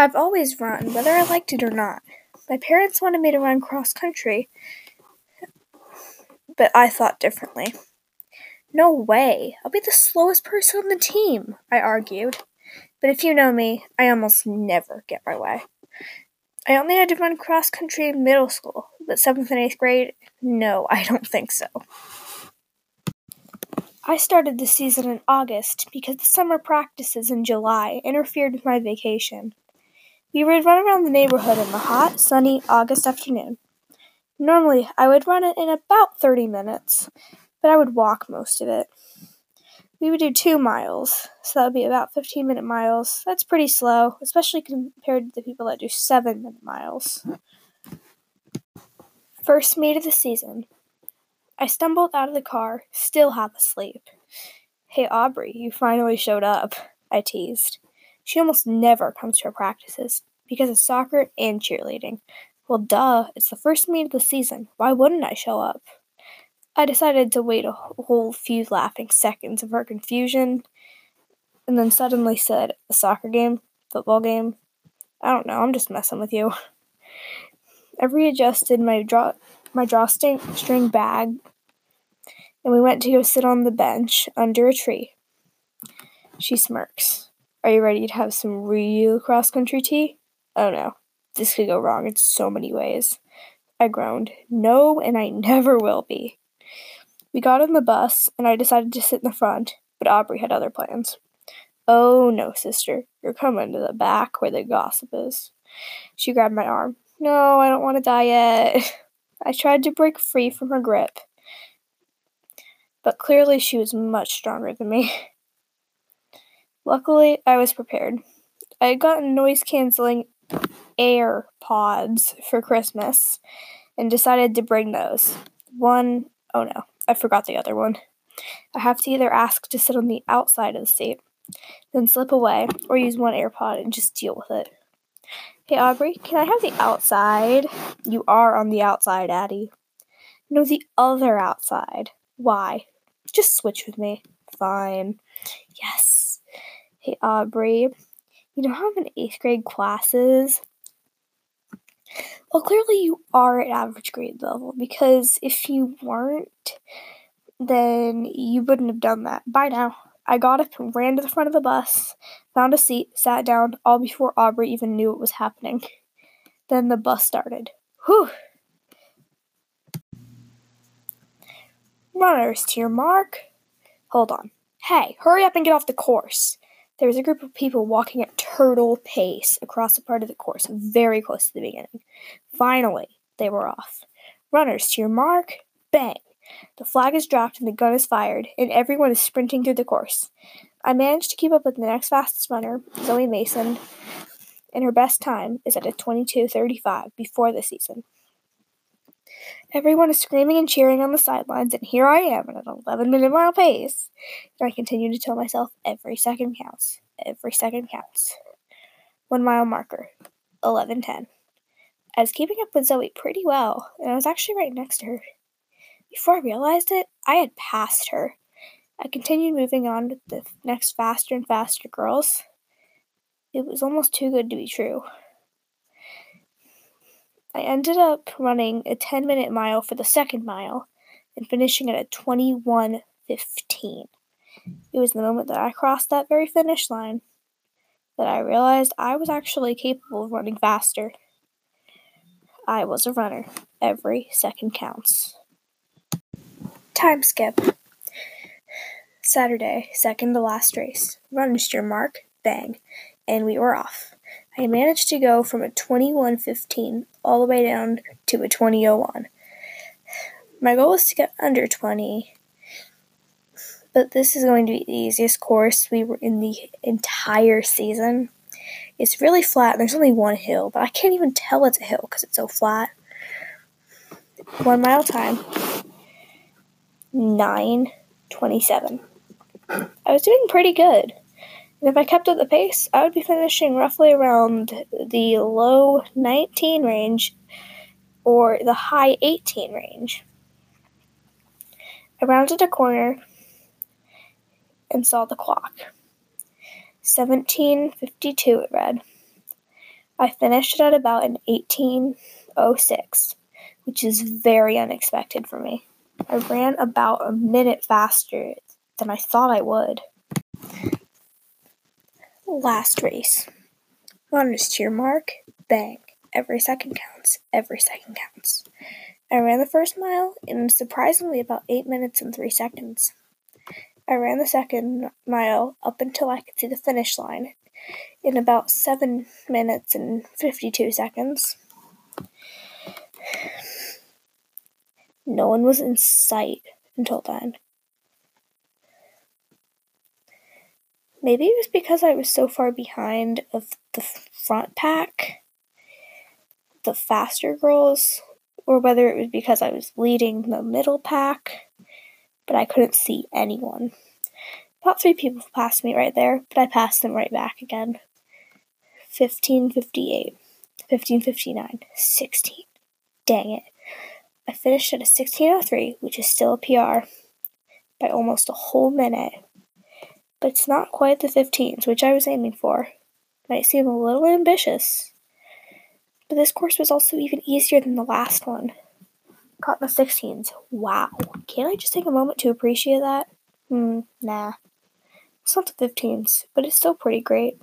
I've always run, whether I liked it or not. My parents wanted me to run cross country, but I thought differently. No way, I'll be the slowest person on the team, I argued. But if you know me, I almost never get my way. I only had to run cross country in middle school, but seventh and eighth grade, no, I don't think so. I started the season in August because the summer practices in July interfered with my vacation. We would run around the neighborhood in the hot, sunny August afternoon. Normally, I would run it in about 30 minutes, but I would walk most of it. We would do two miles, so that would be about 15 minute miles. That's pretty slow, especially compared to the people that do seven minute miles. First meet of the season. I stumbled out of the car, still half asleep. Hey, Aubrey, you finally showed up, I teased. She almost never comes to our practices because of soccer and cheerleading. Well, duh, it's the first meet of the season. Why wouldn't I show up? I decided to wait a whole few laughing seconds of her confusion and then suddenly said, A soccer game? Football game? I don't know, I'm just messing with you. I readjusted my draw my drawstring bag and we went to go sit on the bench under a tree. She smirks. Are you ready to have some real cross country tea? Oh no, this could go wrong in so many ways. I groaned. No, and I never will be. We got on the bus, and I decided to sit in the front, but Aubrey had other plans. Oh no, sister, you're coming to the back where the gossip is. She grabbed my arm. No, I don't want to die yet. I tried to break free from her grip, but clearly she was much stronger than me. Luckily, I was prepared. I had gotten noise canceling AirPods for Christmas and decided to bring those. One, oh no, I forgot the other one. I have to either ask to sit on the outside of the seat, then slip away, or use one AirPod and just deal with it. Hey Aubrey, can I have the outside? You are on the outside, Addie. No, the other outside. Why? Just switch with me. Fine. Yes. Hey Aubrey, you don't have an eighth grade classes well, clearly you are at average grade level because if you weren't, then you wouldn't have done that. Bye now. I got up and ran to the front of the bus, found a seat, sat down, all before Aubrey even knew what was happening. Then the bus started. Whew! Runners to your mark. Hold on. Hey, hurry up and get off the course. There was a group of people walking at turtle pace across a part of the course, very close to the beginning. Finally, they were off. Runners, to your mark, bang! The flag is dropped and the gun is fired, and everyone is sprinting through the course. I managed to keep up with the next fastest runner, Zoe Mason, and her best time is at a 22:35 before the season. Everyone is screaming and cheering on the sidelines, and here I am at an 11 minute mile pace. And I continue to tell myself every second counts. Every second counts. One mile marker, 11:10. I was keeping up with Zoe pretty well, and I was actually right next to her. Before I realized it, I had passed her. I continued moving on with the next faster and faster girls. It was almost too good to be true. I ended up running a 10 minute mile for the second mile and finishing at a 21:15. It was the moment that I crossed that very finish line that I realized I was actually capable of running faster. I was a runner. Every second counts. Time skip. Saturday, second to last race. Runners your mark, bang, and we were off. I managed to go from a 21.15 all the way down to a 20.01. My goal was to get under 20, but this is going to be the easiest course we were in the entire season. It's really flat, there's only one hill, but I can't even tell it's a hill because it's so flat. One mile time, 9.27. I was doing pretty good. And if I kept up the pace, I would be finishing roughly around the low 19 range or the high 18 range. I rounded a corner and saw the clock. 1752 it read. I finished at about an 1806, which is very unexpected for me. I ran about a minute faster than I thought I would. Last race. Runners cheer mark, bang. Every second counts. Every second counts. I ran the first mile in surprisingly about 8 minutes and 3 seconds. I ran the second mile up until I could see the finish line in about 7 minutes and 52 seconds. No one was in sight until then. Maybe it was because I was so far behind of the front pack, the faster girls, or whether it was because I was leading the middle pack, but I couldn't see anyone. About three people passed me right there, but I passed them right back again. 1558, 1559, 16. Dang it. I finished at a 1603, which is still a PR, by almost a whole minute but it's not quite the 15s, which I was aiming for. Might seem a little ambitious. But this course was also even easier than the last one. Caught in the 16s. Wow. Can't I just take a moment to appreciate that? Hmm, nah. It's not the 15s, but it's still pretty great.